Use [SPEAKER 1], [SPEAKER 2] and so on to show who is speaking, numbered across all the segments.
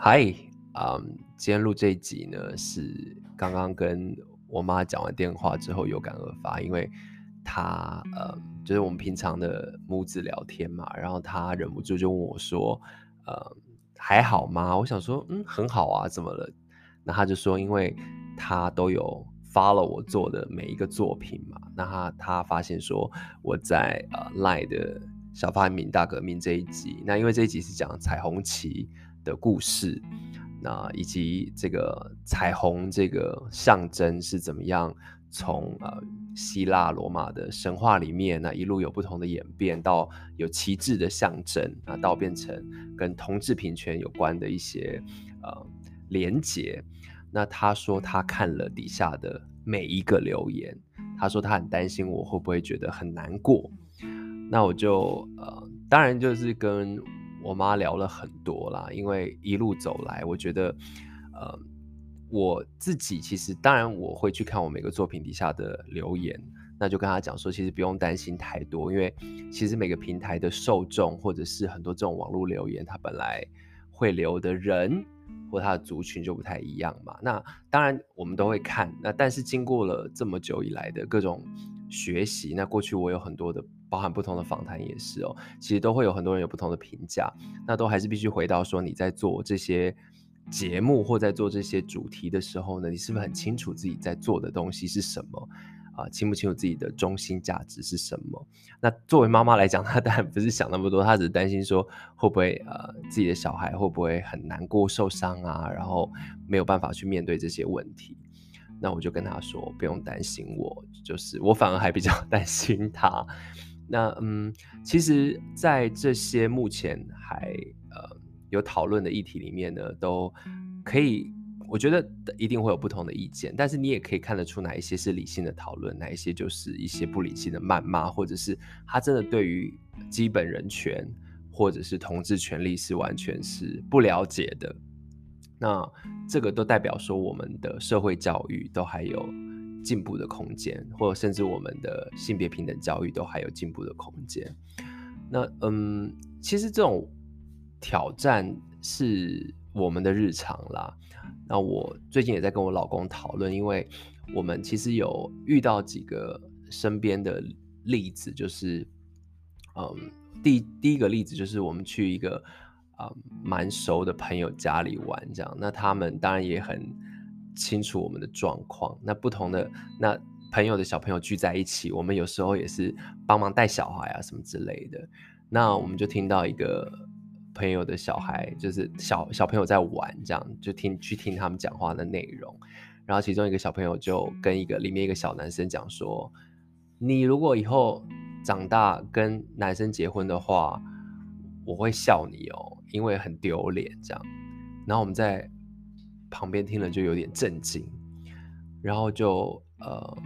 [SPEAKER 1] 嗨，嗯，今天录这一集呢，是刚刚跟我妈讲完电话之后有感而发，因为她，嗯，就是我们平常的母子聊天嘛，然后她忍不住就问我说，嗯，还好吗？我想说，嗯，很好啊，怎么了？那她就说，因为她都有发了我做的每一个作品嘛，那她她发现说我在呃 Line 的小发明大革命这一集，那因为这一集是讲彩虹旗的故事，那以及这个彩虹这个象征是怎么样从呃希腊罗马的神话里面，那一路有不同的演变，到有旗帜的象征，那到变成跟同志平权有关的一些呃连结。那他说他看了底下的每一个留言，他说他很担心我会不会觉得很难过。那我就呃，当然就是跟我妈聊了很多啦，因为一路走来，我觉得呃，我自己其实当然我会去看我每个作品底下的留言，那就跟他讲说，其实不用担心太多，因为其实每个平台的受众或者是很多这种网络留言，它本来会留的人。或他的族群就不太一样嘛，那当然我们都会看，那但是经过了这么久以来的各种学习，那过去我有很多的包含不同的访谈也是哦，其实都会有很多人有不同的评价，那都还是必须回到说你在做这些节目或在做这些主题的时候呢，你是不是很清楚自己在做的东西是什么？啊，清不清楚自己的中心价值是什么？那作为妈妈来讲，她当然不是想那么多，她只是担心说会不会呃自己的小孩会不会很难过、受伤啊，然后没有办法去面对这些问题。那我就跟她说不用担心我，就是我反而还比较 担心她。那嗯，其实，在这些目前还呃有讨论的议题里面呢，都可以。我觉得一定会有不同的意见，但是你也可以看得出哪一些是理性的讨论，哪一些就是一些不理性的谩骂，或者是他真的对于基本人权或者是同志权利是完全是不了解的。那这个都代表说我们的社会教育都还有进步的空间，或者甚至我们的性别平等教育都还有进步的空间。那嗯，其实这种挑战是我们的日常啦。那我最近也在跟我老公讨论，因为我们其实有遇到几个身边的例子，就是，嗯，第第一个例子就是我们去一个啊蛮熟的朋友家里玩，这样，那他们当然也很清楚我们的状况。那不同的那朋友的小朋友聚在一起，我们有时候也是帮忙带小孩啊什么之类的。那我们就听到一个。朋友的小孩就是小小朋友在玩，这样就听去听他们讲话的内容，然后其中一个小朋友就跟一个里面一个小男生讲说：“你如果以后长大跟男生结婚的话，我会笑你哦，因为很丢脸。”这样，然后我们在旁边听了就有点震惊，然后就呃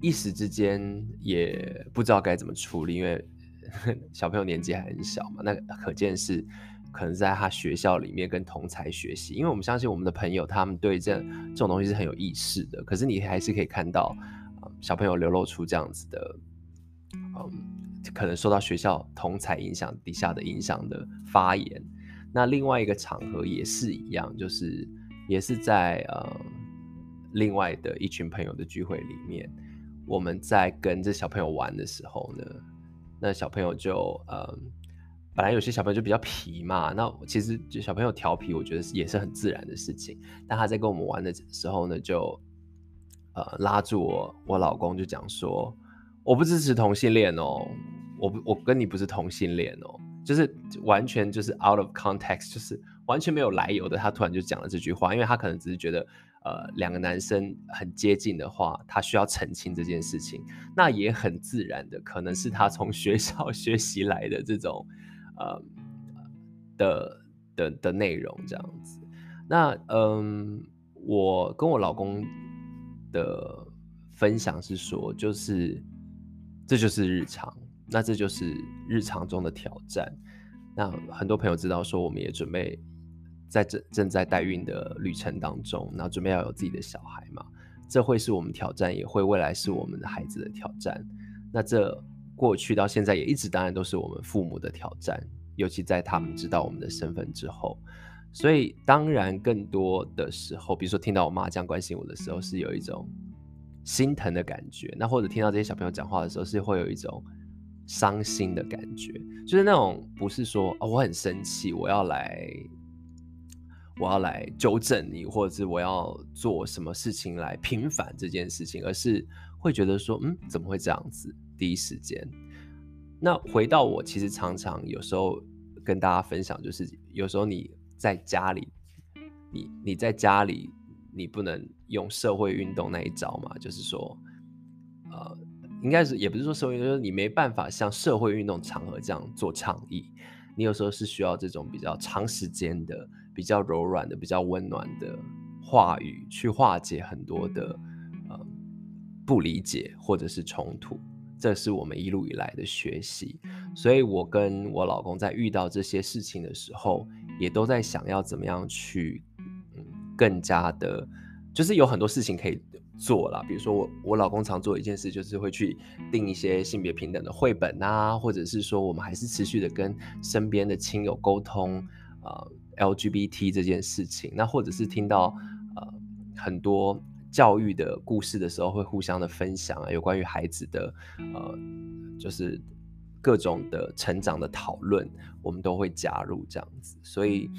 [SPEAKER 1] 一时之间也不知道该怎么处理，因为。小朋友年纪还很小嘛，那可见是可能在他学校里面跟同才学习，因为我们相信我们的朋友他们对这这种东西是很有意识的。可是你还是可以看到，嗯，小朋友流露出这样子的，嗯，可能受到学校同才影响底下的影响的发言。那另外一个场合也是一样，就是也是在呃另外的一群朋友的聚会里面，我们在跟这小朋友玩的时候呢。那小朋友就呃，本来有些小朋友就比较皮嘛，那其实就小朋友调皮，我觉得也是很自然的事情。但他在跟我们玩的时候呢，就呃拉住我，我老公就讲说，我不支持同性恋哦，我不我跟你不是同性恋哦，就是完全就是 out of context，就是完全没有来由的，他突然就讲了这句话，因为他可能只是觉得。呃，两个男生很接近的话，他需要澄清这件事情，那也很自然的，可能是他从学校 学习来的这种，呃的的的内容这样子。那嗯，我跟我老公的分享是说，就是这就是日常，那这就是日常中的挑战。那很多朋友知道说，我们也准备。在正正在代孕的旅程当中，然后准备要有自己的小孩嘛，这会是我们挑战，也会未来是我们的孩子的挑战。那这过去到现在也一直当然都是我们父母的挑战，尤其在他们知道我们的身份之后。所以当然更多的时候，比如说听到我妈这样关心我的时候，是有一种心疼的感觉；那或者听到这些小朋友讲话的时候，是会有一种伤心的感觉，就是那种不是说哦，我很生气，我要来，我要来纠正你，或者是我要做什么事情来平反这件事情，而是会觉得说，嗯，怎么会这样子？第一时间，那回到我其实常常有时候跟大家分享，就是有时候你在家里，你你在家里，你不能用社会运动那一招嘛，就是说，呃。应该是也不是说社会，就是你没办法像社会运动场合这样做倡议，你有时候是需要这种比较长时间的、比较柔软的、比较温暖的话语去化解很多的呃不理解或者是冲突。这是我们一路以来的学习，所以我跟我老公在遇到这些事情的时候，也都在想要怎么样去嗯更加的，就是有很多事情可以。做了，比如说我我老公常做一件事，就是会去订一些性别平等的绘本啊，或者是说我们还是持续的跟身边的亲友沟通呃 LGBT 这件事情，那或者是听到呃很多教育的故事的时候，会互相的分享啊，有关于孩子的呃就是各种的成长的讨论，我们都会加入这样子，所以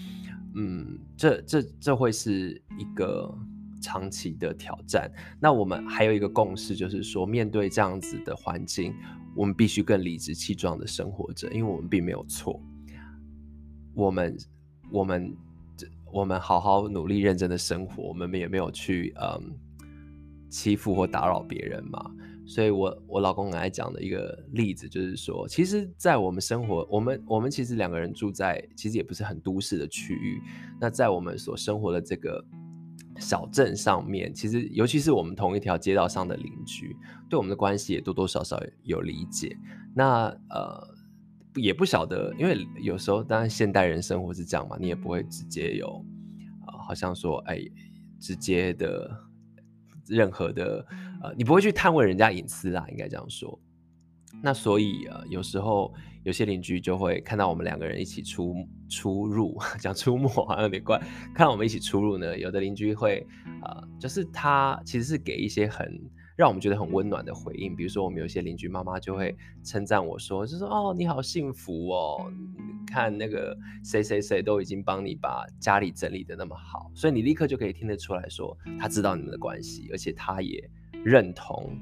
[SPEAKER 1] 嗯，这这这会是一个。长期的挑战，那我们还有一个共识，就是说，面对这样子的环境，我们必须更理直气壮的生活着，因为我们并没有错。我们，我们，我们好好努力、认真的生活，我们也没有去嗯欺负或打扰别人嘛。所以我，我老公刚才讲的一个例子，就是说，其实，在我们生活，我们我们其实两个人住在其实也不是很都市的区域，那在我们所生活的这个。小镇上面，其实尤其是我们同一条街道上的邻居，对我们的关系也多多少少有理解。那呃，也不晓得，因为有时候当然现代人生活是这样嘛，你也不会直接有啊、呃，好像说哎，直接的任何的呃，你不会去探问人家隐私啦，应该这样说。那所以呃，有时候有些邻居就会看到我们两个人一起出出入，讲出没好像有点怪。看到我们一起出入呢，有的邻居会呃，就是他其实是给一些很让我们觉得很温暖的回应。比如说，我们有些邻居妈妈就会称赞我说，就说哦，你好幸福哦，看那个谁谁谁都已经帮你把家里整理的那么好，所以你立刻就可以听得出来说，他知道你们的关系，而且他也认同。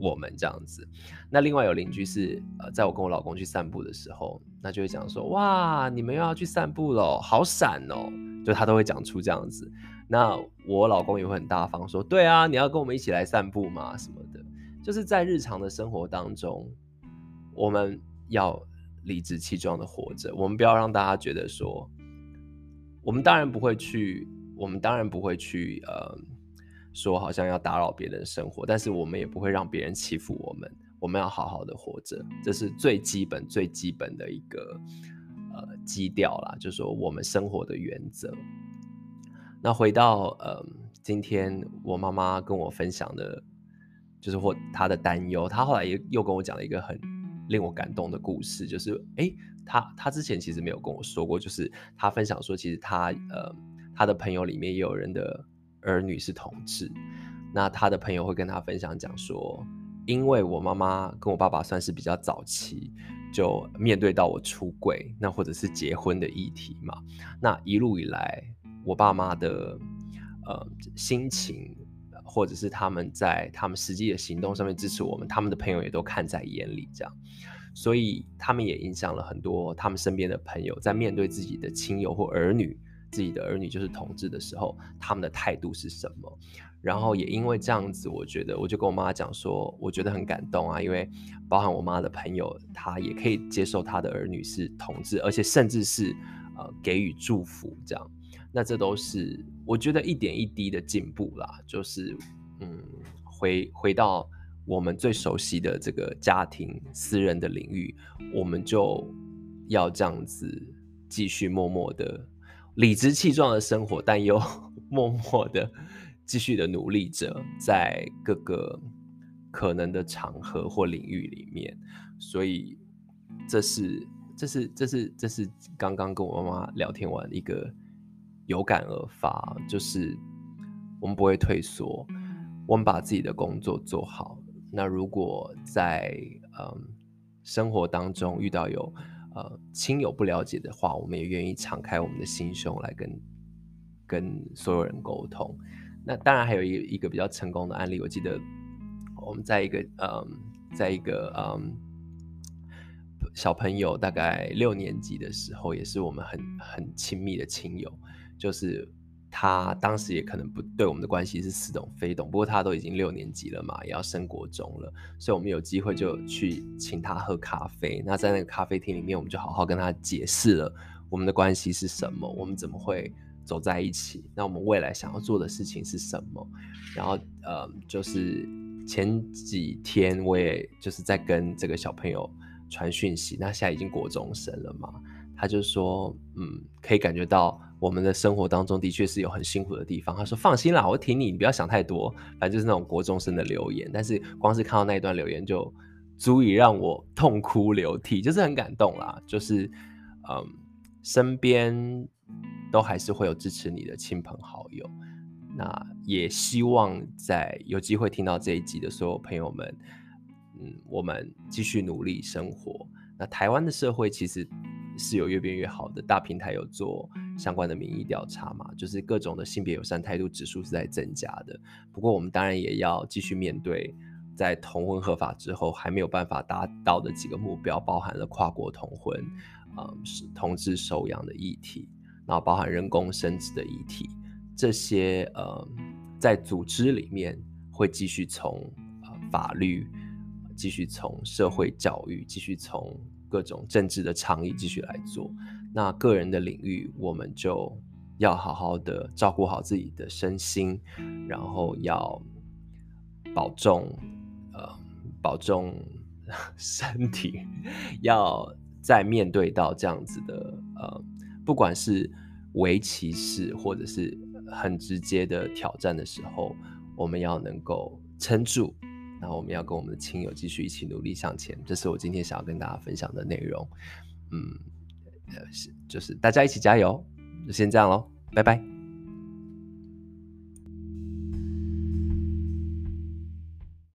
[SPEAKER 1] 我们这样子，那另外有邻居是呃，在我跟我老公去散步的时候，那就会讲说，哇，你们又要去散步喽，好闪哦，就他都会讲出这样子。那我老公也会很大方说，对啊，你要跟我们一起来散步吗？什么的，就是在日常的生活当中，我们要理直气壮的活着，我们不要让大家觉得说，我们当然不会去，我们当然不会去呃。说好像要打扰别人的生活，但是我们也不会让别人欺负我们。我们要好好的活着，这是最基本、最基本的一个基调啦，就是说我们生活的原则。那回到呃，今天我妈妈跟我分享的，就是或她的担忧，她后来又又跟我讲了一个很令我感动的故事，就是诶，她她之前其实没有跟我说过，就是她分享说，其实她呃她的朋友里面也有人的。儿女是同志，那她的朋友会跟她分享讲说，因为我妈妈跟我爸爸算是比较早期就面对到我出柜，那或者是结婚的议题嘛，那一路以来，我爸妈的呃心情，或者是他们在他们实际的行动上面支持我们，他们的朋友也都看在眼里，这样，所以他们也影响了很多他们身边的朋友，在面对自己的亲友或儿女。自己的儿女就是同志的时候，他们的态度是什么？然后也因为这样子，我觉得我就跟我妈讲说，我觉得很感动啊，因为包含我妈的朋友，她也可以接受她的儿女是同志，而且甚至是呃给予祝福这样。那这都是我觉得一点一滴的进步啦，就是嗯，回回到我们最熟悉的这个家庭私人的领域，我们就要这样子继续默默的。理直气壮的生活，但又 默默的继续的努力着，在各个可能的场合或领域里面，所以这是这是这是这是刚刚跟我妈妈聊天完一个有感而发，就是我们不会退缩，我们把自己的工作做好。那如果在嗯生活当中遇到有呃亲友不了解的话，我们也愿意敞开我们的心胸来跟跟所有人沟通。那当然还有一一个比较成功的案例，我记得我们在一个嗯在一个嗯小朋友大概六年级的时候，也是我们很很亲密的亲友，就是。他当时也可能不对我们的关系是似懂非懂，不过他都已经六年级了嘛，也要升国中了，所以我们有机会就去请他喝咖啡。那在那个咖啡厅里面，我们就好好跟他解释了我们的关系是什么，我们怎么会走在一起，那我们未来想要做的事情是什么。然后，呃，就是前几天我也就是在跟这个小朋友传讯息，那现在已经国中生了嘛，他就说，嗯，可以感觉到。我们的生活当中的确是有很辛苦的地方。他说：“放心啦，我挺你，你不要想太多。反正就是那种国中生的留言，但是光是看到那一段留言就足以让我痛哭流涕，就是很感动啦。就是，嗯，身边都还是会有支持你的亲朋好友。那也希望在有机会听到这一集的所有朋友们，嗯，我们继续努力生活。那台湾的社会其实。”是有越变越好的，大平台有做相关的民意调查嘛，就是各种的性别友善态度指数是在增加的。不过我们当然也要继续面对，在同婚合法之后还没有办法达到的几个目标，包含了跨国同婚，嗯，同志收养的议题，然后包含人工生殖的议题，这些呃，在组织里面会继续从呃法律，继续从社会教育，继续从。各种政治的倡议继续来做，那个人的领域，我们就要好好的照顾好自己的身心，然后要保重，呃，保重身体。要在面对到这样子的，呃，不管是围棋式或者是很直接的挑战的时候，我们要能够撑住。然后我们要跟我们的亲友继续一起努力向前，这是我今天想要跟大家分享的内容。嗯，呃，是就是大家一起加油，就先这样喽，拜拜。